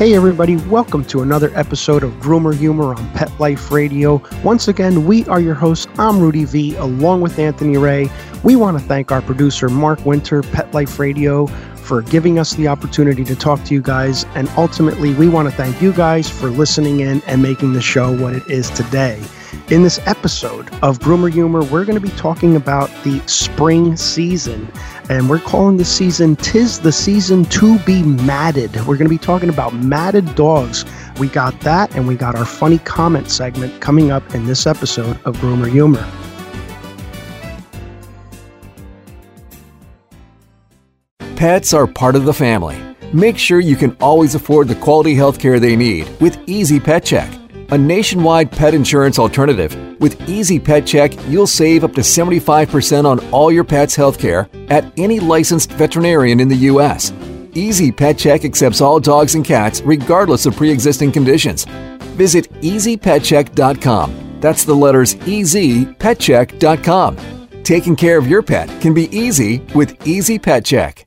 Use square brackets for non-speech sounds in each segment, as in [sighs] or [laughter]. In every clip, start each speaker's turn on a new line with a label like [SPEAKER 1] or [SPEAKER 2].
[SPEAKER 1] Hey, everybody, welcome to another episode of Groomer Humor on Pet Life Radio. Once again, we are your hosts. I'm Rudy V, along with Anthony Ray. We want to thank our producer, Mark Winter, Pet Life Radio, for giving us the opportunity to talk to you guys. And ultimately, we want to thank you guys for listening in and making the show what it is today. In this episode of Groomer Humor, we're going to be talking about the spring season. And we're calling this season Tis the Season to Be Matted. We're going to be talking about matted dogs. We got that, and we got our funny comment segment coming up in this episode of Groomer Humor.
[SPEAKER 2] Pets are part of the family. Make sure you can always afford the quality health care they need with Easy Pet Check, a nationwide pet insurance alternative. With Easy Pet Check, you'll save up to 75% on all your pet's health care at any licensed veterinarian in the U.S. Easy Pet Check accepts all dogs and cats regardless of pre existing conditions. Visit easypetcheck.com. That's the letters easypetcheck.com. Taking care of your pet can be easy with Easy Pet Check.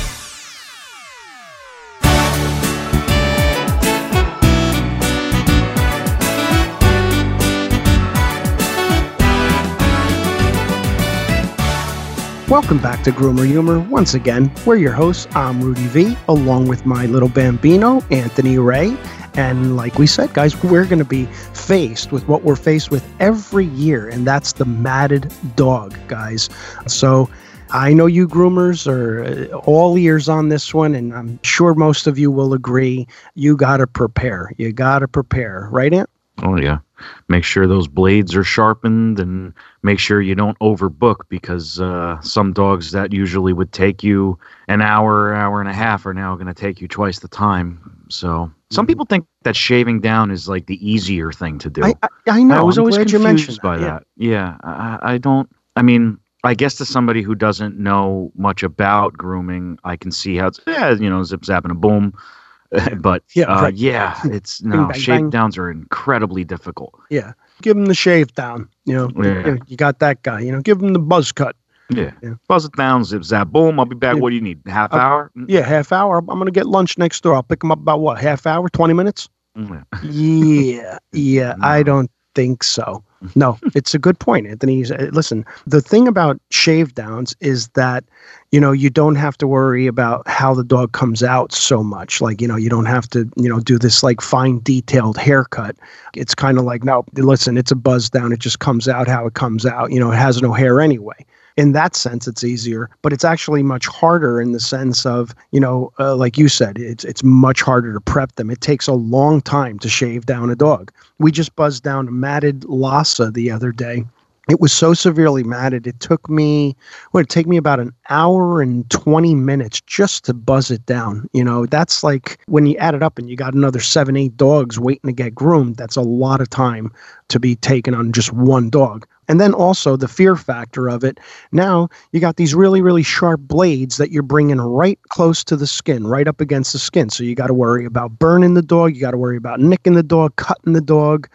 [SPEAKER 1] Welcome back to Groomer Humor. Once again, we're your hosts. I'm Rudy V, along with my little bambino, Anthony Ray. And like we said, guys, we're going to be faced with what we're faced with every year, and that's the matted dog, guys. So I know you groomers are uh, all ears on this one, and I'm sure most of you will agree. You got to prepare. You got to prepare, right, Ant?
[SPEAKER 3] Oh yeah. Make sure those blades are sharpened and make sure you don't overbook because uh, some dogs that usually would take you an hour, hour and a half are now going to take you twice the time. So some people think that shaving down is like the easier thing to do.
[SPEAKER 1] I, I, I know.
[SPEAKER 3] I was
[SPEAKER 1] I'm
[SPEAKER 3] always confused by
[SPEAKER 1] that.
[SPEAKER 3] that. Yeah, I, I don't. I mean, I guess to somebody who doesn't know much about grooming, I can see how it's yeah, you know, zip zap and a boom. [laughs] but
[SPEAKER 1] Yeah,
[SPEAKER 3] uh,
[SPEAKER 1] right.
[SPEAKER 3] yeah, [laughs] it's no
[SPEAKER 1] bang,
[SPEAKER 3] shave
[SPEAKER 1] bang.
[SPEAKER 3] downs are incredibly difficult.
[SPEAKER 1] Yeah. Give him the shave down. You know,
[SPEAKER 3] Yeah.
[SPEAKER 1] you, you got that guy. You know, give him the buzz cut.
[SPEAKER 3] Yeah.
[SPEAKER 1] Yeah.
[SPEAKER 3] Buzz it down, zip zap, boom. I'll be back.
[SPEAKER 1] Yeah.
[SPEAKER 3] What do you need? Half
[SPEAKER 1] Uh,
[SPEAKER 3] hour?
[SPEAKER 1] Yeah, half hour. I'm to get lunch next door. I'll pick him up about what, half hour, 20 minutes?
[SPEAKER 3] mm, yeah. [laughs]
[SPEAKER 1] Yeah, yeah, I don't think so. No, it's a good point, Anthony. Uh, Listen, the thing about shave downs is that, you know, you don't have to worry about how the dog comes out so much. Like, you know, you don't have to, you know, do this like fine detailed haircut. It's kind of like, no, listen, it's a buzz down. It just comes out how it comes out. You know, it has no hair anyway. In that sense, it's easier, but it's actually much harder in the sense of, you know, uh, like you said, it's it's much harder to prep them. It takes a long time to shave down a dog. We just buzzed down a matted Lhasa the other day. It was so severely matted. It took me, what, it take me about an hour and 20 minutes just to buzz it down. You know, that's like when you add it up and you got another seven, eight dogs waiting to get groomed, that's a lot of time to be taken on just one dog. And then also the fear factor of it. Now you got these really, really sharp blades that you're bringing right close to the skin, right up against the skin. So you got to worry about burning the dog. You got to worry about nicking the dog, cutting the dog,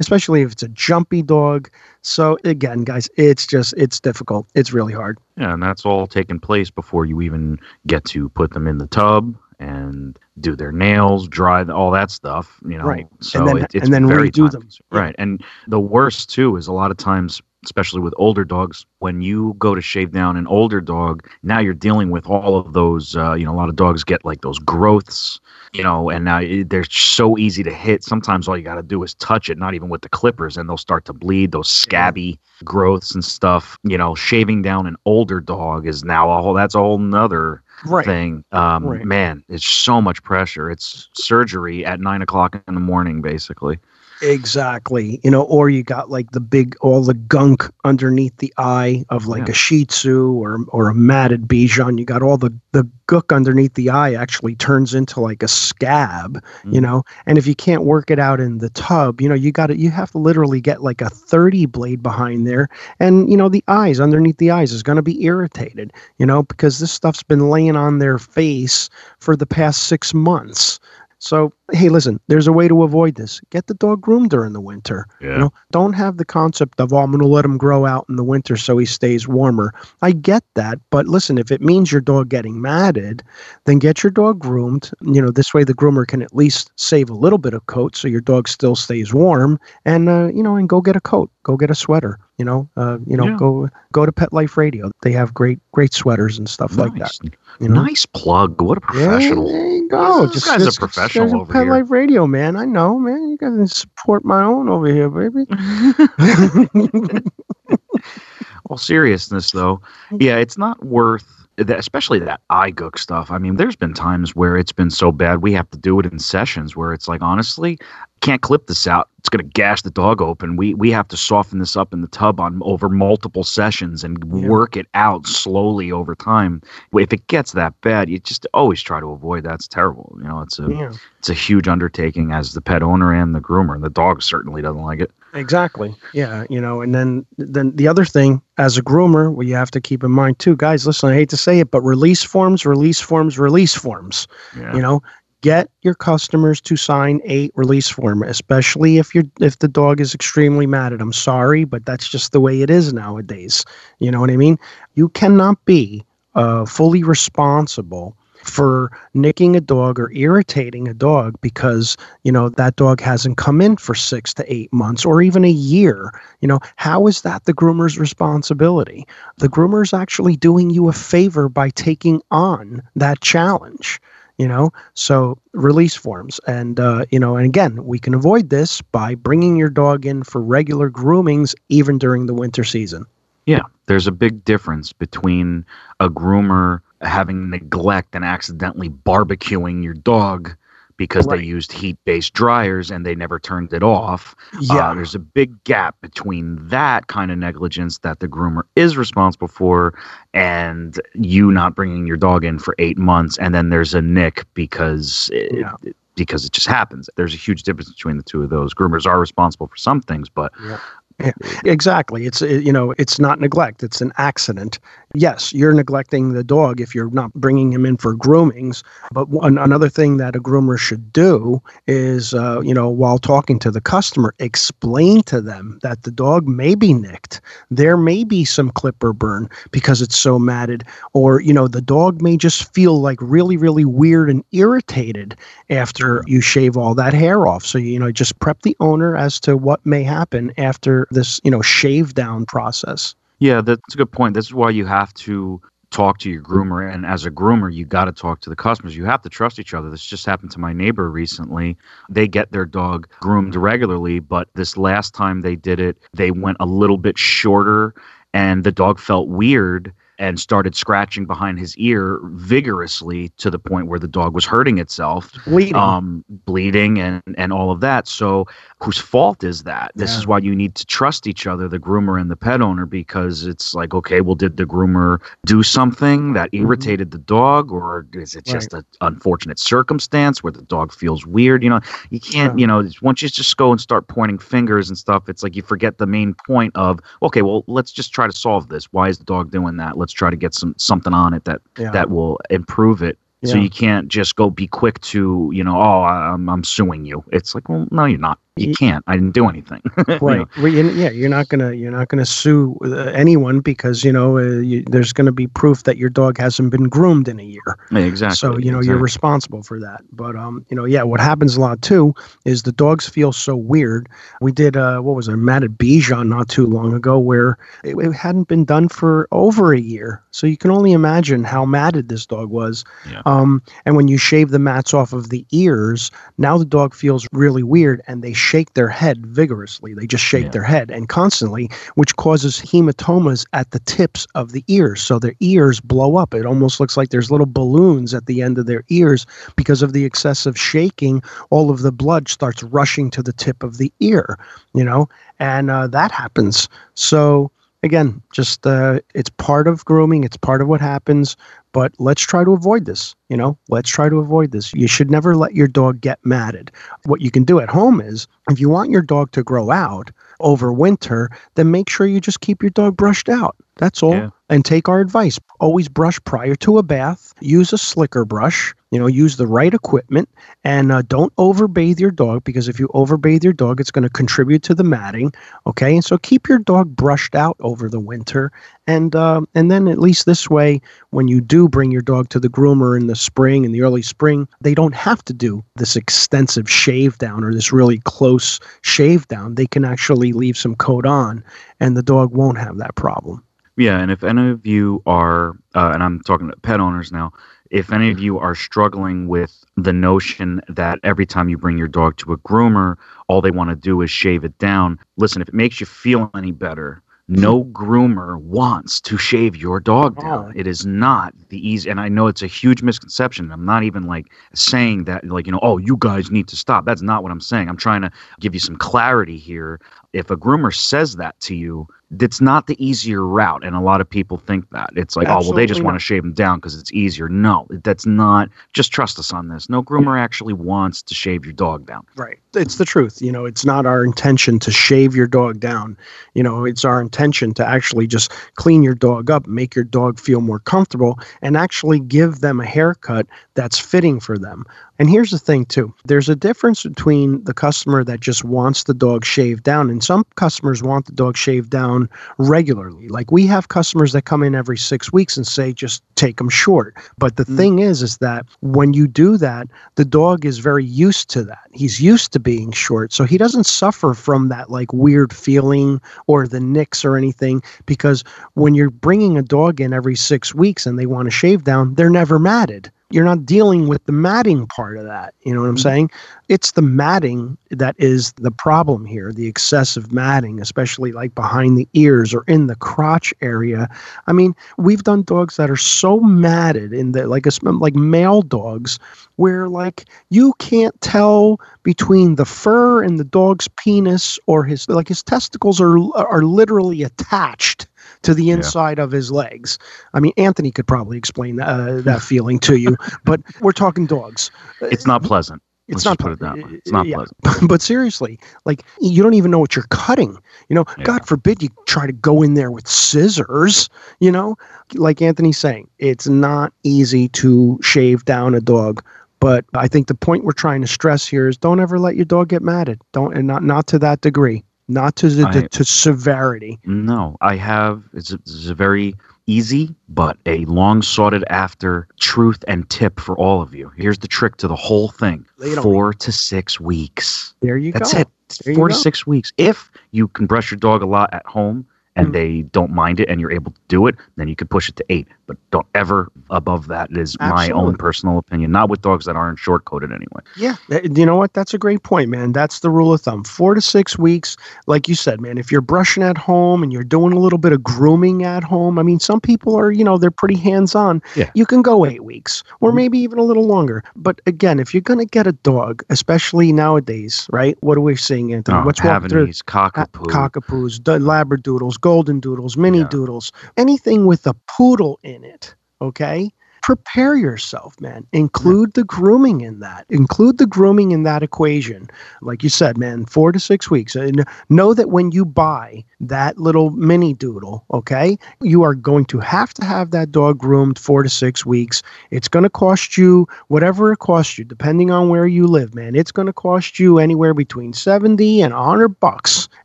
[SPEAKER 1] especially if it's a jumpy dog. So again, guys, it's just, it's difficult. It's really hard.
[SPEAKER 3] Yeah, and that's all taking place before you even get to put them in the tub and do their nails, dry all that stuff. You know,
[SPEAKER 1] Right.
[SPEAKER 3] so
[SPEAKER 1] And then-
[SPEAKER 3] it, it's
[SPEAKER 1] and then
[SPEAKER 3] very
[SPEAKER 1] redo them.
[SPEAKER 3] Right, and the worst too is a lot of times, especially with older dogs, when you go to shave down an older dog, now you're dealing with all of those. Uh, you know, a lot of dogs get like those growths. You know, and now they're so easy to hit. Sometimes all you got to do is touch it, not even with the clippers, and they'll start to bleed. Those scabby growths and stuff. You know, shaving down an older dog is now a whole. That's a whole nother
[SPEAKER 1] Right.
[SPEAKER 3] thing. Um,
[SPEAKER 1] Right.
[SPEAKER 3] Man, it's so much pressure. It's surgery at nine o'clock in the morning, basically.
[SPEAKER 1] Exactly. You know, or you got like the big all the gunk underneath the eye of like
[SPEAKER 3] Yeah.
[SPEAKER 1] a Shih Tzu or or a matted Bichon. You got all the the gook underneath the eye actually turns into like a scab, you
[SPEAKER 3] Mhm.
[SPEAKER 1] know. And if you can't work it out in the tub, you know, you got to you have to literally get like a 30 blade behind there and you know the eyes underneath the eyes is going to be irritated, you know, because this stuff's been laying on their face for the past 6 months. So, hey, listen, there's a way to avoid this. Get the dog groomed during the winter.
[SPEAKER 3] Yeah.
[SPEAKER 1] You know, don't have the concept of, oh, I'm going to let him grow out in the winter so he stays warmer. I get that. But listen, if it means your dog getting matted, then get your dog groomed. You know, this way the groomer can at least save a little bit of coat so your dog still stays warm and, uh, you know, and go get a coat, go get a sweater. You know, uh, you know,
[SPEAKER 3] Yeah.
[SPEAKER 1] go go to Pet Life Radio. They have great, great sweaters and stuff like that.
[SPEAKER 3] Nice.
[SPEAKER 1] You know?
[SPEAKER 3] Nice plug. What a
[SPEAKER 1] Yeah,
[SPEAKER 3] professional.
[SPEAKER 1] there you go.
[SPEAKER 3] This guy's a professional
[SPEAKER 1] just
[SPEAKER 3] over
[SPEAKER 1] Pet
[SPEAKER 3] here.
[SPEAKER 1] Life Radio, man. I know, man. You gotta support my own over here, baby. [laughs] [laughs]
[SPEAKER 3] All seriousness, though, yeah, it's not worth that, especially that iGook stuff. I mean, there's been times where it's been so bad we have to do it in sessions where it's like, honestly, can't clip this out. It's gonna gash the dog open. We we have to soften this up in the tub on over multiple sessions and
[SPEAKER 1] Yeah.
[SPEAKER 3] work it out slowly over time. If it gets that bad, you just always try to avoid that. It's terrible. You know, it's a
[SPEAKER 1] yeah,
[SPEAKER 3] it's a huge undertaking as the pet owner and the groomer. And the dog certainly doesn't like it.
[SPEAKER 1] Exactly. Yeah, you know, and then then the other thing as a groomer, what you have to keep in mind too, guys. Listen, I hate to say it, but release forms, release forms, release forms.
[SPEAKER 3] Yeah.
[SPEAKER 1] You know, get your customers to sign a release form, especially if you're if the dog is extremely mad at them. Sorry, but that's just the way it is nowadays. You know what I mean? You cannot be uh, fully responsible for nicking a dog or irritating a dog because you know that dog hasn't come in for six to eight months or even a year. You know how is that the groomer's responsibility? The groomer's actually doing you a favor by taking on that challenge you know? So release forms and uh, you know and again we can avoid this by bringing your dog in for regular groomings even during the winter season.
[SPEAKER 3] Yeah, there's a big difference between a groomer having neglect and accidentally barbecuing your dog because
[SPEAKER 1] Right.
[SPEAKER 3] they used heat-based dryers and they never turned it off.
[SPEAKER 1] yeah
[SPEAKER 3] Uh, there's a big gap between that kind of negligence that the groomer is responsible for and you not bringing your dog in for 8 months and then there's a nick because it,
[SPEAKER 1] Yeah.
[SPEAKER 3] because it just happens. There's a huge difference between the two of those. Groomers are responsible for some things, but [laughs]
[SPEAKER 1] exactly it's uh, you know it's not neglect it's an accident yes you're neglecting the dog if you're not bringing him in for groomings. But one, another thing that a groomer should do is uh, you know while talking to the customer explain to them that the dog may be nicked. There may be some clipper burn because it's so matted. Or you know the dog may just feel like really really weird and irritated after you shave all that hair off. So you know just prep the owner as to what may happen after this you know shave down process
[SPEAKER 3] Yeah, that's a good point. This is why you have to talk to your groomer, and as a groomer, you got to talk to the customers. You have to trust each other. This just happened to my neighbor recently. They get their dog groomed regularly, but this last time they did it, they went a little bit shorter, and the dog felt weird and started scratching behind his ear vigorously to the point where the dog was hurting itself
[SPEAKER 1] bleeding
[SPEAKER 3] um, bleeding and and all of that. So whose fault is that? This
[SPEAKER 1] Yeah.
[SPEAKER 3] is why you need to trust each other, the groomer and the pet owner, because it's like, okay, well, did the groomer do something that irritated the dog, or is it just an unfortunate circumstance where the dog feels weird? You know, you can't,
[SPEAKER 1] Yeah.
[SPEAKER 3] you know, once you just go and start pointing fingers and stuff, it's like you forget the main point of, okay, well, let's just try to solve this. Why is the dog doing that? Let's try to get some something on it that
[SPEAKER 1] Yeah.
[SPEAKER 3] that will improve it. So you can't just go be quick to, you know, oh, I'm, I'm suing you. It's like, well, no, you're not. You can't. I didn't do anything. [laughs] You
[SPEAKER 1] right
[SPEAKER 3] know?
[SPEAKER 1] well, yeah you're not gonna you're not gonna sue uh, anyone because you know uh, you, there's gonna be proof that your dog hasn't been groomed in a year
[SPEAKER 3] exactly.
[SPEAKER 1] so you know you're responsible for that but um you know yeah what happens a lot too is the dogs feel so weird we did uh what was it matted bichon not too long ago where it, it hadn't been done for over a year so you can only imagine how matted this dog was
[SPEAKER 3] Yeah.
[SPEAKER 1] um and when you shave the mats off of the ears now the dog feels really weird and they shake their head vigorously. They just shake
[SPEAKER 3] Yeah.
[SPEAKER 1] their head and constantly, which causes hematomas at the tips of the ears. So their ears blow up. It almost looks like there's little balloons at the end of their ears because of the excessive shaking. All of the blood starts rushing to the tip of the ear, you know, and uh, that happens. So again, just uh, it's part of grooming. It's part of what happens. But let's try to avoid this. You know, let's try to avoid this. You should never let your dog get matted. What you can do at home is, if you want your dog to grow out over winter, then make sure you just keep your dog brushed out. That's all.
[SPEAKER 3] Yeah.
[SPEAKER 1] And take our advice. Always brush prior to a bath. Use a slicker brush. You know, use the right equipment, and uh, don't overbathe your dog because if you overbathe your dog, it's going to contribute to the matting. Okay, and so keep your dog brushed out over the winter, and um, and then at least this way, when you do bring your dog to the groomer in the spring, in the early spring, they don't have to do this extensive shave down or this really close shave down. They can actually leave some coat on, and the dog won't have that problem.
[SPEAKER 3] Yeah, and if any of you are, uh, and I'm talking to pet owners now, if any of you are struggling with the notion that every time you bring your dog to a groomer, all they want to do is shave it down, listen, if it makes you feel any better, no groomer wants to shave your dog down.
[SPEAKER 1] Oh.
[SPEAKER 3] It is not the easy, and I know it's a huge misconception. I'm not even like saying that, like, you know, oh, you guys need to stop. That's not what I'm saying. I'm trying to give you some clarity here. If a groomer says that to you, it's not the easier route. And a lot of people think that. It's like, oh, well, they just
[SPEAKER 1] Absolutely
[SPEAKER 3] want to shave them down because it's easier. No, that's not. Just trust us on this. No groomer actually wants to shave your dog down.
[SPEAKER 1] Right. It's the truth. You know, it's not our intention to shave your dog down. You know, it's our intention to actually just clean your dog up, make your dog feel more comfortable, and actually give them a haircut that's fitting for them. And here's the thing, too there's a difference between the customer that just wants the dog shaved down, and some customers want the dog shaved down regularly. Like we have customers that come in every six weeks and say, just take them short. But the mm. thing is, is that when you do that, the dog is very used to that. He's used to being short. So he doesn't suffer from that like weird feeling or the nicks or anything because when you're bringing a dog in every six weeks and they want to shave down, they're never matted. You're not dealing with the matting part of that. You know what I'm mm-hmm. saying? It's the matting that is the problem here, the excessive matting, especially like behind the ears or in the crotch area. I mean, we've done dogs that are so matted in the like a, like male dogs where like you can't tell between the fur and the dog's penis or his like his testicles are are literally attached to the inside of his legs. I mean, Anthony could probably explain uh, that feeling to you, but we're talking dogs.
[SPEAKER 3] It's not pleasant.
[SPEAKER 1] It's
[SPEAKER 3] Let's
[SPEAKER 1] not
[SPEAKER 3] just put it that way. It's not
[SPEAKER 1] yeah.
[SPEAKER 3] pleasant. [laughs]
[SPEAKER 1] but seriously, like you don't even know what you're cutting. You know,
[SPEAKER 3] Yeah.
[SPEAKER 1] God forbid you try to go in there with scissors. You know, like Anthony's saying, it's not easy to shave down a dog. But I think the point we're trying to stress here is don't ever let your dog get matted. Don't and not not to that degree, not to the,
[SPEAKER 3] I-
[SPEAKER 1] to severity.
[SPEAKER 3] No, I have. It's a, it's a very easy but a long sought after truth and tip for all of you. Here's the trick to the whole thing: four to six weeks.
[SPEAKER 1] There you
[SPEAKER 3] That's
[SPEAKER 1] go.
[SPEAKER 3] it.
[SPEAKER 1] There
[SPEAKER 3] Four to six weeks. If you can brush your dog a lot at home and
[SPEAKER 1] Mhm.
[SPEAKER 3] they don't mind it and you're able to do it, then you could push it to eight. But don't ever above that. It is my own personal opinion. Not with dogs that aren't short coated anyway.
[SPEAKER 1] Yeah, you know what? That's a great point, man. That's the rule of thumb. Four to six weeks, like you said, man. If you're brushing at home and you're doing a little bit of grooming at home, I mean, some people are, you know, they're pretty hands on.
[SPEAKER 3] Yeah.
[SPEAKER 1] You can go eight weeks or
[SPEAKER 3] Mhm.
[SPEAKER 1] maybe even a little longer. But again, if you're going to get a dog, especially nowadays, right? What are we seeing, Anthony?
[SPEAKER 3] Oh,
[SPEAKER 1] What's walking through?
[SPEAKER 3] Havanese, cockapoo.
[SPEAKER 1] Cockapoos, d- labradoodles, golden doodles, mini
[SPEAKER 3] Yeah.
[SPEAKER 1] doodles, anything with a poodle in it. Okay. Prepare yourself, man. Include the grooming in that. Include the grooming in that equation. Like you said, man, four to six weeks. And know that when you buy that little mini doodle, okay, you are going to have to have that dog groomed four to six weeks. It's going to cost you whatever it costs you, depending on where you live, man. It's going to cost you anywhere between 70 and 100 bucks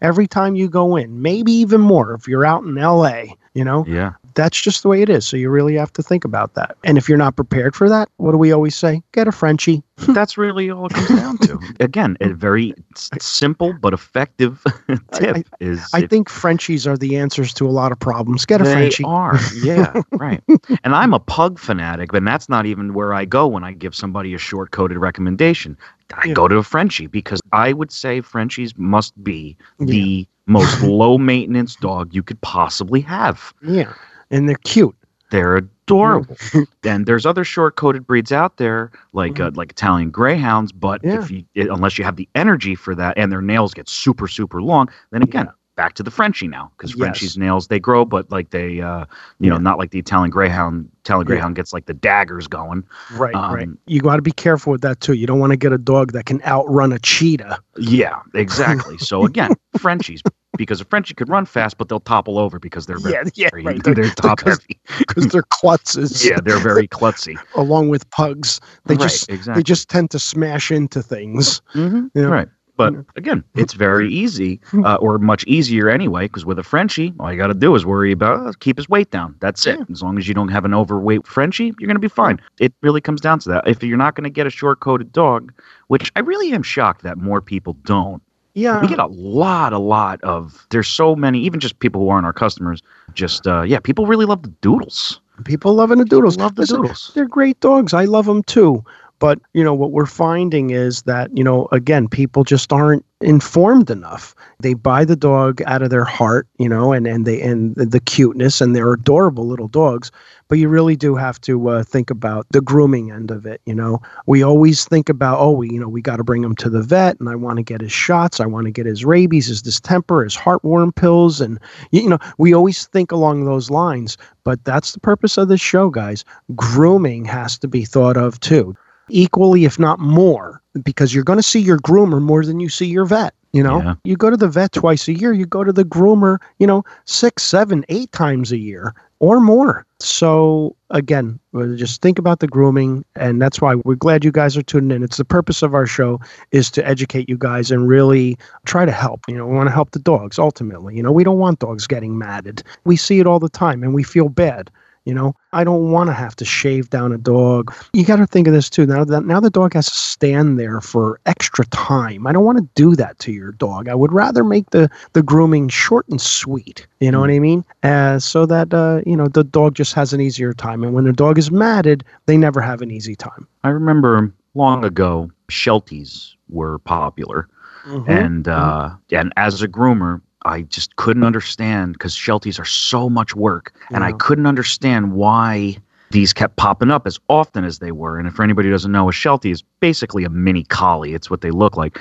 [SPEAKER 1] every time you go in, maybe even more if you're out in LA, you know?
[SPEAKER 3] yeah.
[SPEAKER 1] That's just the way it is. So you really have to think about that. And if you're not prepared for that, what do we always say? Get a Frenchie. [laughs]
[SPEAKER 3] That's really all it comes down to. [laughs] Again, a very simple but effective [laughs] tip
[SPEAKER 1] I-
[SPEAKER 3] is
[SPEAKER 1] I
[SPEAKER 3] if
[SPEAKER 1] think Frenchies are the answers to a lot of problems. Get a
[SPEAKER 3] they
[SPEAKER 1] Frenchie.
[SPEAKER 3] are. Yeah, right. And I'm a pug fanatic, but that's not even where I go when I give somebody a short coded recommendation. I
[SPEAKER 1] Yeah.
[SPEAKER 3] go to a Frenchie because I would say Frenchies must be the most low maintenance dog you could possibly have.
[SPEAKER 1] Yeah, and they're cute.
[SPEAKER 3] They're adorable. [laughs] and there's other short coated breeds out there like uh, like Italian greyhounds, but
[SPEAKER 1] Mm-hmm. Yeah.
[SPEAKER 3] if you i- unless you have the energy for that and their nails get super super long, then again back to the Frenchie now because
[SPEAKER 1] Yes.
[SPEAKER 3] Frenchies nails they grow, but like they uh you know not like the Italian greyhound. Italian
[SPEAKER 1] Yeah.
[SPEAKER 3] greyhound gets like the daggers going.
[SPEAKER 1] Right, right.
[SPEAKER 3] Um,
[SPEAKER 1] You got to be careful with that too. You don't want to get a dog that can outrun a cheetah.
[SPEAKER 3] Yeah, exactly. [laughs] so again, Frenchies because a Frenchie could run fast, but they'll topple over because they're very,
[SPEAKER 1] Yeah, yeah,
[SPEAKER 3] very-
[SPEAKER 1] right. [laughs]
[SPEAKER 3] they're,
[SPEAKER 1] They're-
[SPEAKER 3] top
[SPEAKER 1] because-
[SPEAKER 3] heavy.
[SPEAKER 1] because they're [laughs] klutzes.
[SPEAKER 3] Yeah, they're very klutzy.
[SPEAKER 1] along with pugs, they
[SPEAKER 3] Right,
[SPEAKER 1] just
[SPEAKER 3] exactly.
[SPEAKER 1] they just tend to smash into things.
[SPEAKER 3] Mhm,
[SPEAKER 1] Yeah.
[SPEAKER 3] Right. But again, it's very easy, uh, or much easier anyway, because with a Frenchie, all you got to do is worry about uh, keep his weight down. That's it.
[SPEAKER 1] Yeah.
[SPEAKER 3] As long as you don't have an overweight Frenchie, you're going to be fine. It really comes down to that. If you're not going to get a short coated dog, which I really am shocked that more people don't,
[SPEAKER 1] Yeah,
[SPEAKER 3] we get a lot, a lot of. There's so many, even just people who aren't our customers. Just uh, yeah, people really love the doodles.
[SPEAKER 1] people loving the doodles.
[SPEAKER 3] Love the
[SPEAKER 1] Listen,
[SPEAKER 3] doodles.
[SPEAKER 1] They're great dogs. I love them too. But you know what we're finding is that you know again people just aren't informed enough. They buy the dog out of their heart, you know, and and they and the cuteness and they're adorable little dogs. But you really do have to uh, think about the grooming end of it. You know, we always think about oh we you know we got to bring him to the vet and I want to get his shots. I want to get his rabies, his distemper, his heartworm pills, and you you know we always think along those lines. But that's the purpose of this show, guys. Grooming has to be thought of too equally, if not more, because you're going to see your groomer more than you see your vet. You know,
[SPEAKER 3] Yeah.
[SPEAKER 1] you go to the vet twice a year, you go to the groomer, you know, six, seven, eight times a year or more. So, again, uh, just think about the grooming. And that's why we're glad you guys are tuning in. It's the purpose of our show is to educate you guys and really try to help. You know, we want to help the dogs ultimately. You know, we don't want dogs getting matted. We see it all the time and we feel bad. You know, I don't want to have to shave down a dog. You got to think of this too. Now that now the dog has to stand there for extra time. I don't want to do that to your dog. I would rather make the the grooming short and sweet. You know what I mean? Uh, so that uh, you know the dog just has an easier time. And when the dog is matted, they never have an easy time.
[SPEAKER 3] I remember long ago, Shelties were popular.
[SPEAKER 1] Mm-hmm.
[SPEAKER 3] and uh, and as a groomer, I just couldn't understand because Shelties are so much work, and I couldn't understand why these kept popping up as often as they were. And if anybody doesn't know, a Sheltie is basically a mini collie. It's what they look like.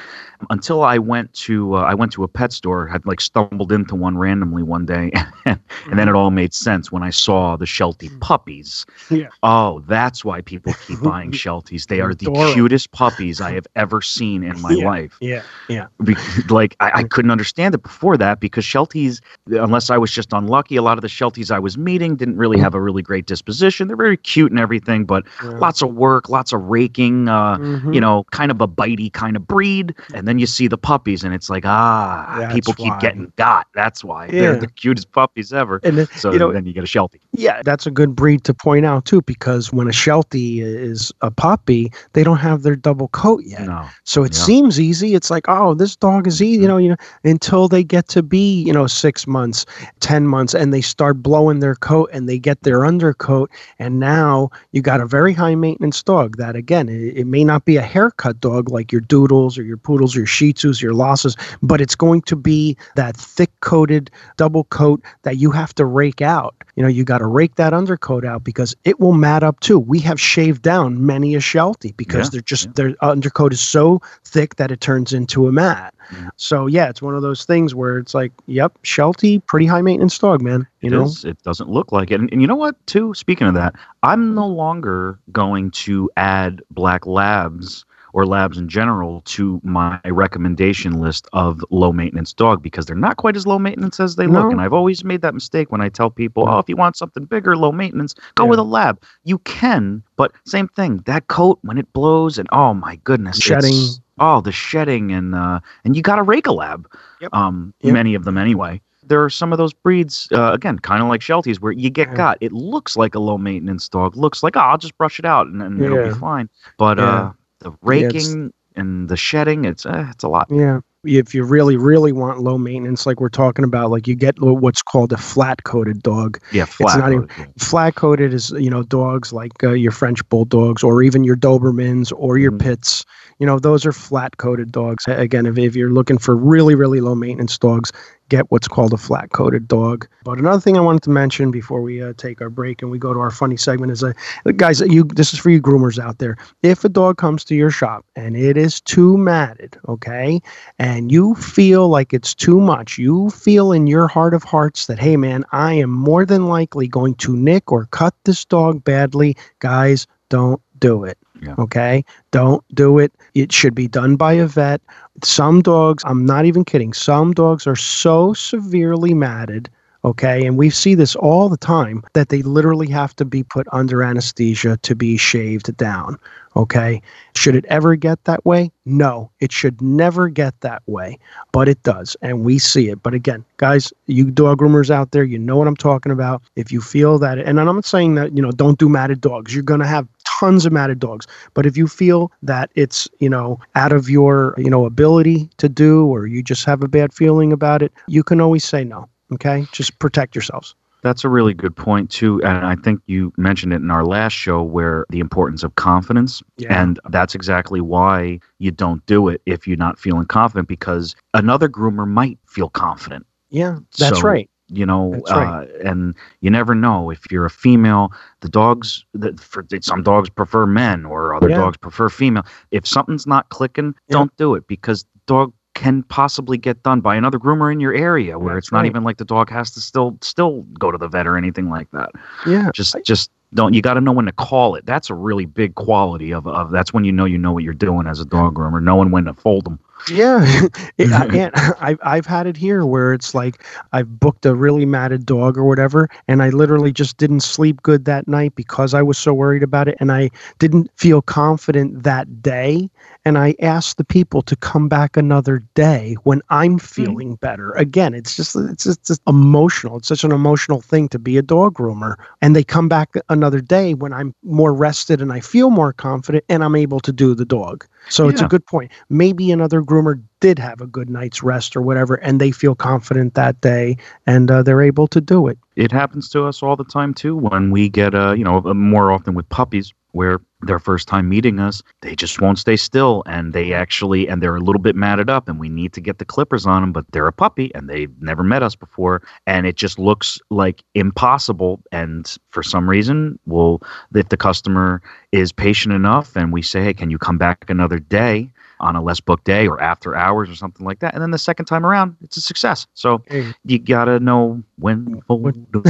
[SPEAKER 3] Until I went to uh, I went to a pet store, had like stumbled into one randomly one day, [laughs] and then it all made sense when I saw the Sheltie puppies.
[SPEAKER 1] Yeah.
[SPEAKER 3] Oh, that's why people keep [laughs] buying Shelties. They are the
[SPEAKER 1] Adorable.
[SPEAKER 3] cutest puppies I have ever seen in my
[SPEAKER 1] Yeah.
[SPEAKER 3] life
[SPEAKER 1] yeah, yeah,
[SPEAKER 3] be- [laughs] like I, I couldn't understand it before that because Shelties, unless I was just unlucky, a lot of the Shelties I was meeting didn't really have a really great disposition. They're very cute and everything, but
[SPEAKER 1] Yeah.
[SPEAKER 3] lots of work, lots of raking. Uh,
[SPEAKER 1] Mhm.
[SPEAKER 3] You know, kind of a bitey kind of breed, and then you see the puppies, and it's like, ah,
[SPEAKER 1] That's
[SPEAKER 3] people keep
[SPEAKER 1] why.
[SPEAKER 3] getting got. That's why
[SPEAKER 1] Yeah.
[SPEAKER 3] they're the cutest puppies ever.
[SPEAKER 1] And then,
[SPEAKER 3] So
[SPEAKER 1] you know,
[SPEAKER 3] then you get a Sheltie.
[SPEAKER 1] Yeah, that's a good breed to point out too, because when a Sheltie is a puppy, they don't have their double coat yet.
[SPEAKER 3] No,
[SPEAKER 1] So it
[SPEAKER 3] Yeah.
[SPEAKER 1] seems easy. It's like, oh, this dog is easy, you know, you know, until they get to be, you know, six months, ten months, and they start blowing their coat and they get their undercoat, and now you got a very high maintenance dog. That again, it, it may not be a haircut dog like your doodles or your poodles, or your Shih Tzus, your Lhasas, but it's going to be that thick coated double coat that you have to rake out. You know, you got to rake that undercoat out because it will mat up too. We have shaved down many a Sheltie because
[SPEAKER 3] Yeah,
[SPEAKER 1] they're just
[SPEAKER 3] yeah.
[SPEAKER 1] their undercoat is so thick that it turns into a mat. So yeah, it's one of those things where it's like, yep, Sheltie, pretty high maintenance dog, man. You
[SPEAKER 3] It
[SPEAKER 1] know,
[SPEAKER 3] is. It doesn't look like it. And, and you know what, too? Speaking of that, I'm no longer going to add black labs or labs in general to my recommendation list of low maintenance dog because they're not quite as low maintenance as they
[SPEAKER 1] No.
[SPEAKER 3] look. And I've always made that mistake when I tell people, oh, if you want something bigger, low maintenance, go
[SPEAKER 1] Yeah.
[SPEAKER 3] with a lab. You can, but same thing. That coat when it blows and oh my goodness,
[SPEAKER 1] Shedding.
[SPEAKER 3] Oh, the shedding and uh, and you got to rake a lab.
[SPEAKER 1] Yep.
[SPEAKER 3] Um,
[SPEAKER 1] Yep.
[SPEAKER 3] many of them anyway there are some of those breeds uh, again kind of like shelties where you get
[SPEAKER 1] Yeah.
[SPEAKER 3] got it looks like a low maintenance dog looks like oh i'll just brush it out and, and it'll be fine but
[SPEAKER 1] Yeah.
[SPEAKER 3] uh the
[SPEAKER 1] Yeah,
[SPEAKER 3] raking and the shedding it's uh, it's a lot
[SPEAKER 1] yeah. if you really, really want low maintenance, like we're talking about, like you get what's called a flat coated dog.
[SPEAKER 3] Yeah, flat. coated.
[SPEAKER 1] Flat coated is, you know, dogs like uh, your French bulldogs or even your Dobermans or your
[SPEAKER 3] Mhm.
[SPEAKER 1] pits. You know, those are flat coated dogs. Again, if, if you're looking for really, really low maintenance dogs, get what's called a flat coated dog. But another thing I wanted to mention before we uh, take our break and we go to our funny segment is, uh, guys, you this is for you groomers out there. If a dog comes to your shop and it is too matted, okay, and you feel like it's too much, you feel in your heart of hearts that, hey, man, I am more than likely going to nick or cut this dog badly, guys, don't do it.
[SPEAKER 3] Yeah.
[SPEAKER 1] Okay. Don't do it. It should be done by a vet. Some dogs, I'm not even kidding, some dogs are so severely matted. Okay. And we see this all the time that they literally have to be put under anesthesia to be shaved down. Okay. Should it ever get that way? No, it should never get that way, but it does. And we see it. But again, guys, you dog groomers out there, you know what I'm talking about. If you feel that, and I'm not saying that, you know, don't do matted dogs. You're going to have tons of matted dogs. But if you feel that it's, you know, out of your, you know, ability to do, or you just have a bad feeling about it, you can always say no. Okay. Just protect yourselves.
[SPEAKER 3] That's a really good point too, and I think you mentioned it in our last show where the importance of confidence,
[SPEAKER 1] Yeah.
[SPEAKER 3] and that's exactly why you don't do it if you're not feeling confident because another groomer might feel confident.
[SPEAKER 1] Yeah. That's
[SPEAKER 3] So,
[SPEAKER 1] right.
[SPEAKER 3] You know,
[SPEAKER 1] That's
[SPEAKER 3] uh, and you never know if you're a female. The dogs, that for some dogs prefer men, or other
[SPEAKER 1] Yeah.
[SPEAKER 3] dogs prefer female. If something's not clicking,
[SPEAKER 1] Yeah.
[SPEAKER 3] don't do it because dog can possibly get done by another groomer in your area where
[SPEAKER 1] That's
[SPEAKER 3] it's not
[SPEAKER 1] right.
[SPEAKER 3] even like the dog has to still still go to the vet or anything like that
[SPEAKER 1] Yeah.
[SPEAKER 3] just just don't you got to know when to call it that's a really big quality of, of that's when you know you know what you're doing as a dog groomer knowing when to fold them
[SPEAKER 1] Yeah, [laughs] it, I, and I've I've had it here where it's like I've booked a really matted dog or whatever, and I literally just didn't sleep good that night because I was so worried about it, and I didn't feel confident that day, and I asked the people to come back another day when I'm mm-hmm. feeling better. Again, it's just it's just, just emotional. It's such an emotional thing to be a dog groomer, and they come back another day when I'm more rested and I feel more confident, and I'm able to do the dog. So it's a good point. Maybe another groomer did have a good night's rest or whatever, and they feel confident that day and uh, they're able to do it.
[SPEAKER 3] it happens to us all the time too when we get uh you know more often with puppies where their first time meeting us they just won't stay still and they actually and they're a little bit matted up and we need to get the clippers on them but they're a puppy and they've never met us before and it just looks like impossible and for some reason we'll if the customer is patient enough and we say hey can you come back another day on a less booked day or after hours or something like that and then the second time around it's a success so
[SPEAKER 1] Hey.
[SPEAKER 3] you gotta know when to fold them.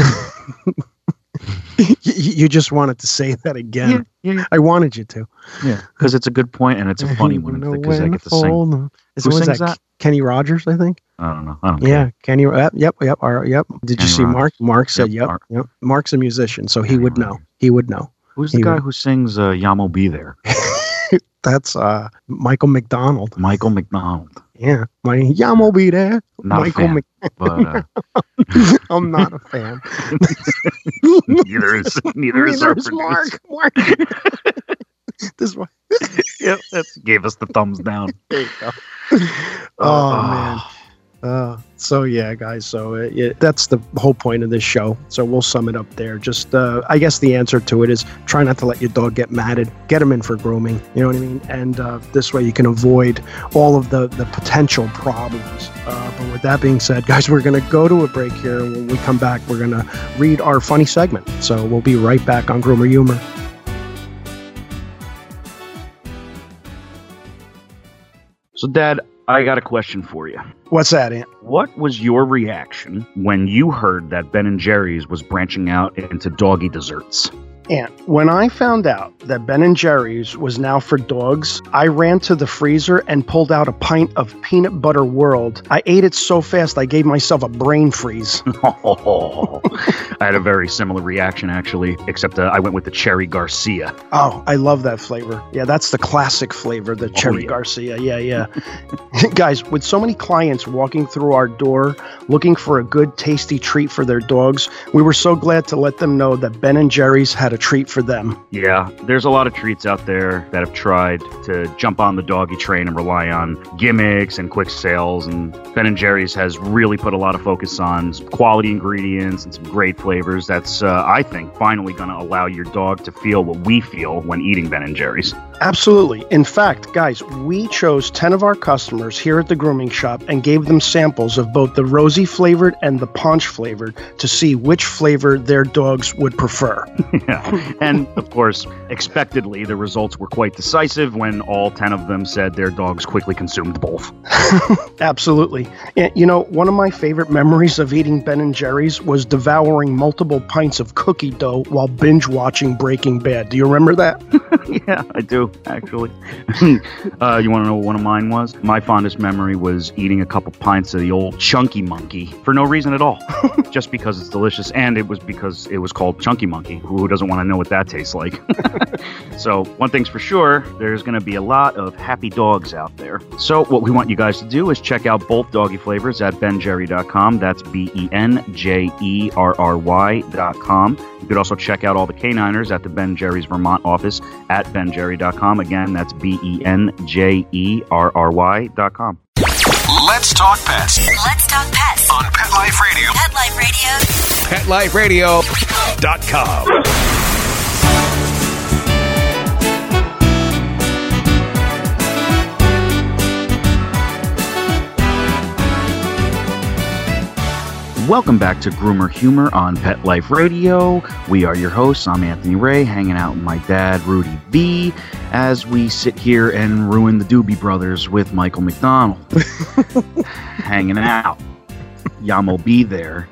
[SPEAKER 3] [laughs] [laughs]
[SPEAKER 1] you, you just wanted to say that again.
[SPEAKER 3] yeah, yeah,
[SPEAKER 1] I wanted you to.
[SPEAKER 3] yeah. Because it's a good point and it's a [laughs] funny one
[SPEAKER 1] Know
[SPEAKER 3] because I get to
[SPEAKER 1] to
[SPEAKER 3] sing.
[SPEAKER 1] fold 'em. Is
[SPEAKER 3] Who
[SPEAKER 1] what is
[SPEAKER 3] sings that?
[SPEAKER 1] Kenny Rogers, I think.
[SPEAKER 3] I don't know. I don't
[SPEAKER 1] Yeah,
[SPEAKER 3] care.
[SPEAKER 1] Kenny. Yep, yep, yep. Our, yep. Did you see
[SPEAKER 3] Rogers.
[SPEAKER 1] Mark? Mark said,
[SPEAKER 3] Yep,
[SPEAKER 1] "Yep,
[SPEAKER 3] Mark.
[SPEAKER 1] yep." Mark's a musician, so he
[SPEAKER 3] Kenny
[SPEAKER 1] would know. He would know.
[SPEAKER 3] Who's the
[SPEAKER 1] He
[SPEAKER 3] guy
[SPEAKER 1] would-
[SPEAKER 3] who sings uh, "Yah Mo B There"? [laughs] [laughs]
[SPEAKER 1] That's uh, Michael McDonald.
[SPEAKER 3] Michael McDonald.
[SPEAKER 1] Yeah, my Yam will be there.
[SPEAKER 3] Not
[SPEAKER 1] Michael
[SPEAKER 3] a fan,
[SPEAKER 1] Mc-
[SPEAKER 3] but uh, [laughs]
[SPEAKER 1] I'm not a fan. [laughs]
[SPEAKER 3] neither is neither is our
[SPEAKER 1] Neither is
[SPEAKER 3] producer.
[SPEAKER 1] Mark. Mark. this one.
[SPEAKER 3] Yep, that gave us the thumbs down.
[SPEAKER 1] There you go. Oh man. Uh, so yeah, guys. So uh, yeah, that's the whole point of this show. So we'll sum it up there. Just, uh, I guess the answer to it is try not to let your dog get matted. Get him in for grooming. You know what I mean? And uh, this way you can avoid all of the the potential problems. Uh, but with that being said, guys, we're gonna go to a break here. When we come back, we're gonna read our funny segment. So we'll be right back on Groomer Humor.
[SPEAKER 3] So, Dad, I got a question for you.
[SPEAKER 1] What's that, Ant?
[SPEAKER 3] What was your reaction when you heard that Ben and Jerry's was branching out into doggy desserts?
[SPEAKER 1] And when I found out that Ben and Jerry's was now for dogs, I ran to the freezer and pulled out a pint of peanut butter world. I ate it so fast I gave myself a brain freeze. [laughs]
[SPEAKER 3] I had a very similar reaction, actually, except uh, I went with the Cherry Garcia.
[SPEAKER 1] Oh, I love that flavor. Yeah, that's the classic flavor, the cherry
[SPEAKER 3] yeah.
[SPEAKER 1] Garcia. Yeah, yeah. [laughs] Guys, with so many clients walking through our door looking for a good, tasty treat for their dogs, we were so glad to let them know that Ben and Jerry's had a a treat for them.
[SPEAKER 3] Yeah, there's a lot of treats out there that have tried to jump on the doggy train and rely on gimmicks and quick sales. And Ben and Jerry's has really put a lot of focus on quality ingredients and some great flavors. That's, uh, I think, finally going to allow your dog to feel what we feel when eating Ben and Jerry's.
[SPEAKER 4] Absolutely. In fact, guys, we chose 10 of our customers here at the grooming shop and gave them samples of both the Rosie flavored and the Pontch flavored to see which flavor their dogs would prefer. [laughs]
[SPEAKER 3] yeah. [laughs] And of course, expectedly, the results were quite decisive when all 10 of them said their dogs quickly consumed both. [laughs]
[SPEAKER 4] Absolutely. And, you know, one of my favorite memories of eating Ben and Jerry's was devouring multiple pints of cookie dough while binge watching Breaking Bad. Do you remember that? [laughs]
[SPEAKER 3] yeah, I do, actually. uh, you want to know what one of mine was? My fondest memory was eating a couple pints of the old Chunky Monkey for no reason at all, just because it's delicious. And it was because it was called Chunky Monkey. Who doesn't want to know what that tastes like? [laughs] so, one thing's for sure there's going to be a lot of happy dogs out there. So, what we want you guys to do is check out both doggy flavors at benjerry.com. That's B E N J E R R Y.com. You could also check out all the K9ers at the Ben Jerry's Vermont office at benjerry.com. Again, that's B E N J E R R Y.com.
[SPEAKER 5] Let's talk pets
[SPEAKER 6] Let's talk pets.
[SPEAKER 5] on Pet Life Radio.
[SPEAKER 6] Pet Life Radio.
[SPEAKER 5] PetLifeRadio.com.
[SPEAKER 3] Welcome back to Groomer Humor on Pet Life Radio. We are your hosts. I'm Anthony Ray, hanging out with my dad, Rudy V, as we sit here and ruin the Doobie Brothers with Michael McDonald. [laughs] hanging out. Yamo be there.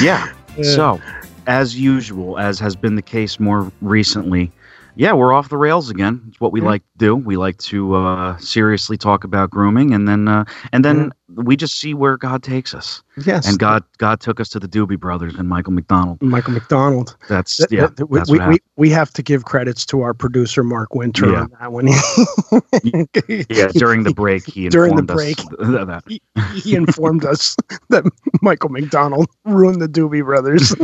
[SPEAKER 3] Yeah. So, as usual, as has been the case more recently, yeah, we're off the rails again. It's what we like to do. We like to uh, seriously talk about grooming, and then uh, and then we just see where God takes us.
[SPEAKER 1] Yes.
[SPEAKER 3] And God God took us to the Doobie Brothers and Michael McDonald.
[SPEAKER 1] Michael McDonald.
[SPEAKER 3] That's
[SPEAKER 1] Th-
[SPEAKER 3] yeah.
[SPEAKER 1] th- we,
[SPEAKER 3] that's
[SPEAKER 1] we, we, we have to give credits to our producer Mark Winter
[SPEAKER 3] Yeah.
[SPEAKER 1] on that one. [laughs]
[SPEAKER 3] yeah, during the break, he
[SPEAKER 1] During the break. [laughs]
[SPEAKER 3] us that.
[SPEAKER 1] he, he informed us [laughs] that Michael McDonald ruined the Doobie Brothers.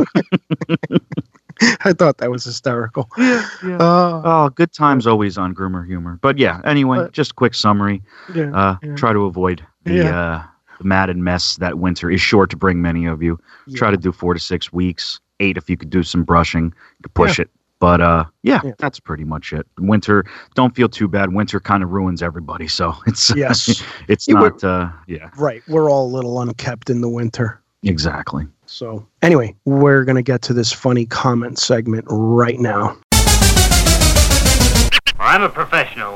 [SPEAKER 1] [laughs] I thought that was hysterical.
[SPEAKER 3] Yeah, yeah.
[SPEAKER 1] Uh,
[SPEAKER 3] Oh, good times always on Groomer Humor. But yeah, anyway,
[SPEAKER 1] But-
[SPEAKER 3] just quick summary.
[SPEAKER 1] yeah.
[SPEAKER 3] Uh,
[SPEAKER 1] yeah.
[SPEAKER 3] Try to avoid the, uh, the mad and mess that winter is sure to bring many of you. Try to do four to six weeks, eight if you could do some brushing, you could push it. But uh, yeah,
[SPEAKER 1] Yeah.
[SPEAKER 3] that's pretty much it. Winter, don't feel too bad. Winter kind of ruins everybody, so [laughs] it's
[SPEAKER 1] Yes.
[SPEAKER 3] it's not. Uh, yeah,
[SPEAKER 1] Right. We're all a little unkept in the winter.
[SPEAKER 3] exactly.
[SPEAKER 1] So, anyway, we're going to get to this funny comment segment right now.
[SPEAKER 7] I'm a professional.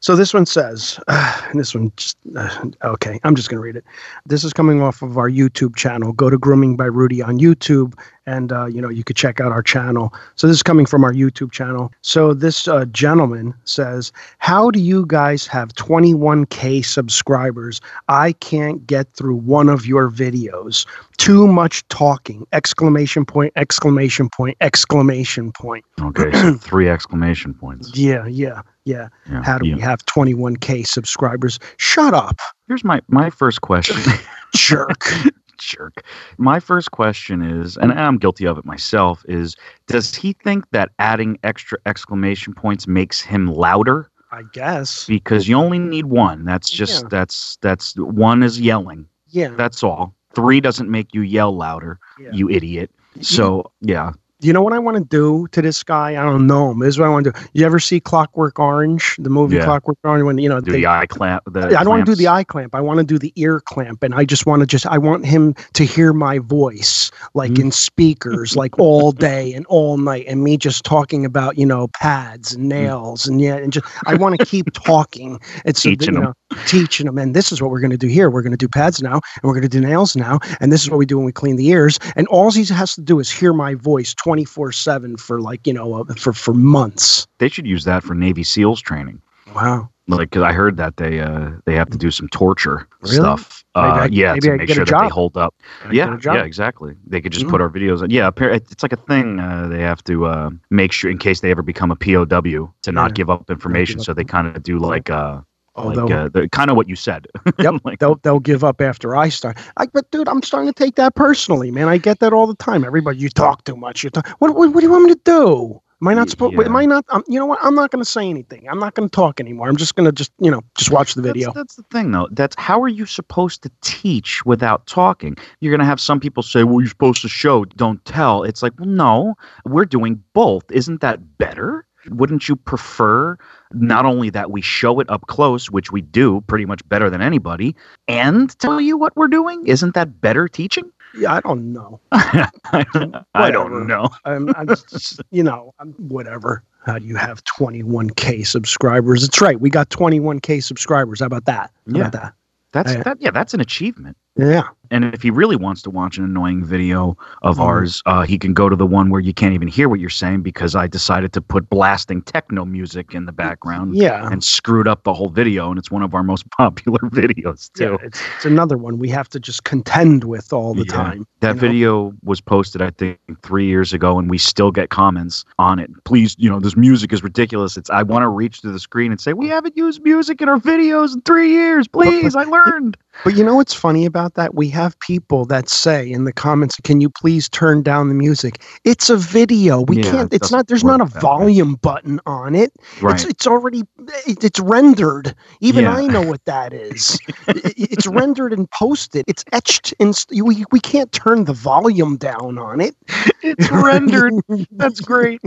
[SPEAKER 1] So this one says, [sighs] and this one just uh, [sighs] okay. I'm just going to read it. This is coming off of our YouTube channel. Go to Grooming by Rudy on YouTube, and uh, you know you could check out our channel. So this is coming from our YouTube channel. So this uh, gentleman says, "How do you guys have 21k subscribers? I can't get through one of your videos. Too much talking! Exclamation point! Exclamation point! Exclamation point! [clears throat]
[SPEAKER 3] Okay, so three exclamation points.
[SPEAKER 1] Yeah, yeah, yeah."
[SPEAKER 3] Yeah,
[SPEAKER 1] How do
[SPEAKER 3] yeah.
[SPEAKER 1] we have 21k subscribers? Shut up,
[SPEAKER 3] Here's my my first question. [laughs]
[SPEAKER 1] jerk. [laughs]
[SPEAKER 3] jerk. My first question is, and I'm guilty of it myself, is does he think that adding extra exclamation points makes him louder?
[SPEAKER 1] I guess.
[SPEAKER 3] Because you only need one. That's just
[SPEAKER 1] Yeah.
[SPEAKER 3] that's that's one is yelling.
[SPEAKER 1] Yeah.
[SPEAKER 3] That's all. Three doesn't make you yell louder,
[SPEAKER 1] yeah.
[SPEAKER 3] you idiot. [laughs] So yeah
[SPEAKER 1] you know what I want to do to this guy? I don't know him. This is what I want to do. You ever see Clockwork Orange, the movie
[SPEAKER 3] yeah.
[SPEAKER 1] Clockwork Orange? When you know
[SPEAKER 3] do
[SPEAKER 1] they,
[SPEAKER 3] the eye clamp. The
[SPEAKER 1] I don't clamps. want to do the eye clamp. I want to do the ear clamp, and I just want to just I want him to hear my voice like
[SPEAKER 3] mm.
[SPEAKER 1] in speakers, like all day and all night, and me just talking about you know pads and mm. nails mm. and yeah, and just I want to keep talking. It's
[SPEAKER 3] teaching them.
[SPEAKER 1] Know, teaching them, and this is what we're going to do here. We're going to do pads now, and we're going to do nails now, and this is what we do when we clean the ears. And all he has to do is hear my voice twice 24 7 for like, you know, uh, for, for months.
[SPEAKER 3] They should use that for Navy SEALs training.
[SPEAKER 1] Wow.
[SPEAKER 3] Like, cause I heard that they uh they have to do some torture
[SPEAKER 1] really?
[SPEAKER 3] stuff. Uh,
[SPEAKER 1] I,
[SPEAKER 3] yeah, to
[SPEAKER 1] I
[SPEAKER 3] make sure that they hold up. Yeah, yeah, exactly. They could just
[SPEAKER 1] mm-hmm.
[SPEAKER 3] put our videos. On. Yeah, it's like a thing. Uh, they have to uh, make sure in case they ever become a POW to not
[SPEAKER 1] yeah.
[SPEAKER 3] give up information.
[SPEAKER 1] Give up
[SPEAKER 3] so they kind of do like uh,
[SPEAKER 1] Oh,
[SPEAKER 3] like uh, kind of what you said. [laughs]
[SPEAKER 1] Yep,
[SPEAKER 3] Like-
[SPEAKER 1] they'll they'll give up after I start. I, but dude, I'm starting to take that personally, man. I get that all the time. Everybody, you talk too much. You talk. What what, what do you want me to do? Am I not supposed?
[SPEAKER 3] yeah.
[SPEAKER 1] Am I not? Um, you know what? I'm not going to say anything. I'm not going to talk anymore. I'm just going to just you know just watch the video.
[SPEAKER 3] That's, that's the thing, though. That's how are you supposed to teach without talking? You're going to have some people say, "Well, you're supposed to show, don't tell." It's like, well, no, we're doing both. Isn't that better? Wouldn't you prefer not only that we show it up close, which we do pretty much better than anybody, and tell you what we're doing? Isn't that better teaching?
[SPEAKER 1] Yeah, I don't know. [laughs]
[SPEAKER 3] I don't know. [laughs]
[SPEAKER 1] I'm, I'm just, you know, I'm, whatever. How do you have 21k subscribers? It's right. We got 21k subscribers. How about that? How
[SPEAKER 3] Yeah.
[SPEAKER 1] about that?
[SPEAKER 3] That's
[SPEAKER 1] I-
[SPEAKER 3] that. Yeah, that's an achievement.
[SPEAKER 1] Yeah.
[SPEAKER 3] And if he really wants to watch an annoying video of
[SPEAKER 1] Mhm.
[SPEAKER 3] ours, uh, he can go to the one where you can't even hear what you're saying because I decided to put blasting techno music in the background
[SPEAKER 1] Yeah.
[SPEAKER 3] and screwed up the whole video. And it's one of our most [laughs] popular videos too.
[SPEAKER 1] Yeah, it's, it's another one we have to just contend with all the
[SPEAKER 3] Yeah.
[SPEAKER 1] time.
[SPEAKER 3] That
[SPEAKER 1] you know?
[SPEAKER 3] video was posted, I think, three years ago, and we still get comments on it. Please, you know, this music is ridiculous. It's I want to reach through the screen and say, we haven't used music in our videos in three years. Please, I [laughs] learned.
[SPEAKER 1] But you know what's funny about that? We have people that say in the comments, "Can you please turn down the music?" It's a video. We
[SPEAKER 3] Yeah,
[SPEAKER 1] can't. It's not. There's
[SPEAKER 3] doesn't
[SPEAKER 1] a
[SPEAKER 3] that way.
[SPEAKER 1] volume button on it.
[SPEAKER 3] Right.
[SPEAKER 1] It's it's already it, it's rendered. Even
[SPEAKER 3] Yeah.
[SPEAKER 1] I know what that is. It's rendered and posted. It's etched in. We we can't turn the volume down on it. [laughs]
[SPEAKER 3] It's rendered. That's great.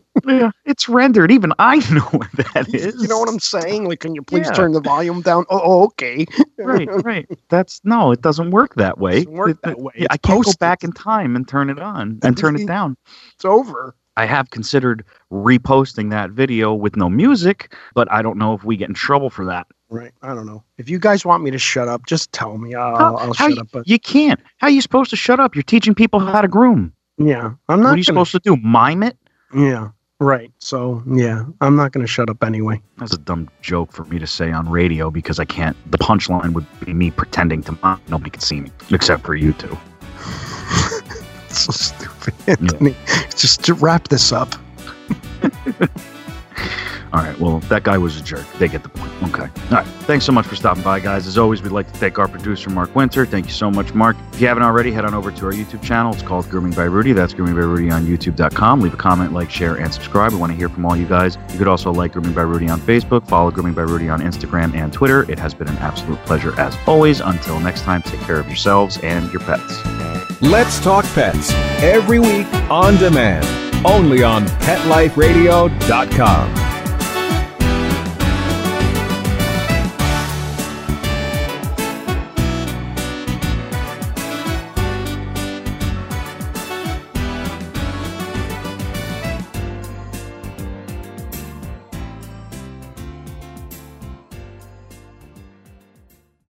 [SPEAKER 3] [laughs] Yeah, it's rendered. Even I [laughs] know what that is.
[SPEAKER 1] You know what I'm saying? Like, can you please
[SPEAKER 3] Yeah.
[SPEAKER 1] turn the volume down? Oh, oh, okay.
[SPEAKER 3] right, [laughs] right. That's no, it doesn't work that way.
[SPEAKER 1] Doesn't work
[SPEAKER 3] It-
[SPEAKER 1] that way.
[SPEAKER 3] yeah, I
[SPEAKER 1] It's
[SPEAKER 3] can't go back in time and turn it on and turn it [laughs] down.
[SPEAKER 1] It's over.
[SPEAKER 3] I have considered reposting that video with no music, but I don't know if we get in trouble for that.
[SPEAKER 1] Right. I don't know. If you guys want me to shut up, just tell me. I'll,
[SPEAKER 3] How-
[SPEAKER 1] I'll
[SPEAKER 3] how
[SPEAKER 1] shut
[SPEAKER 3] you,
[SPEAKER 1] up. But
[SPEAKER 3] you can't. How are you supposed to shut up? You're teaching people how to groom.
[SPEAKER 1] yeah, I'm not.
[SPEAKER 3] What are you
[SPEAKER 1] gonna
[SPEAKER 3] supposed to do? Mime it?
[SPEAKER 1] Yeah. Right. So yeah, I'm not going to shut up anyway.
[SPEAKER 3] That's a dumb joke for me to say on radio because I can't. The punchline would be me pretending to mime. Nobody can see me except for you two. [laughs]
[SPEAKER 1] So stupid, Anthony. Just to wrap this up. [laughs]
[SPEAKER 3] All right. Well, that guy was a jerk. They get the point. Okay. All right. Thanks so much for stopping by, guys. As always, we'd like to thank our producer, Mark Winter. Thank you so much, Mark. If you haven't already, head on over to our YouTube channel. It's called Grooming by Rudy. That's Grooming by Rudy on YouTube.com. Leave a comment, like, share, and subscribe. We want to hear from all you guys. You could also like Grooming by Rudy on Facebook, follow Grooming by Rudy on Instagram and Twitter. It has been an absolute pleasure as always. Until next time, take care of yourselves and your pets.
[SPEAKER 8] Let's Talk Pets every week on demand, only on PetLifeRadio.com.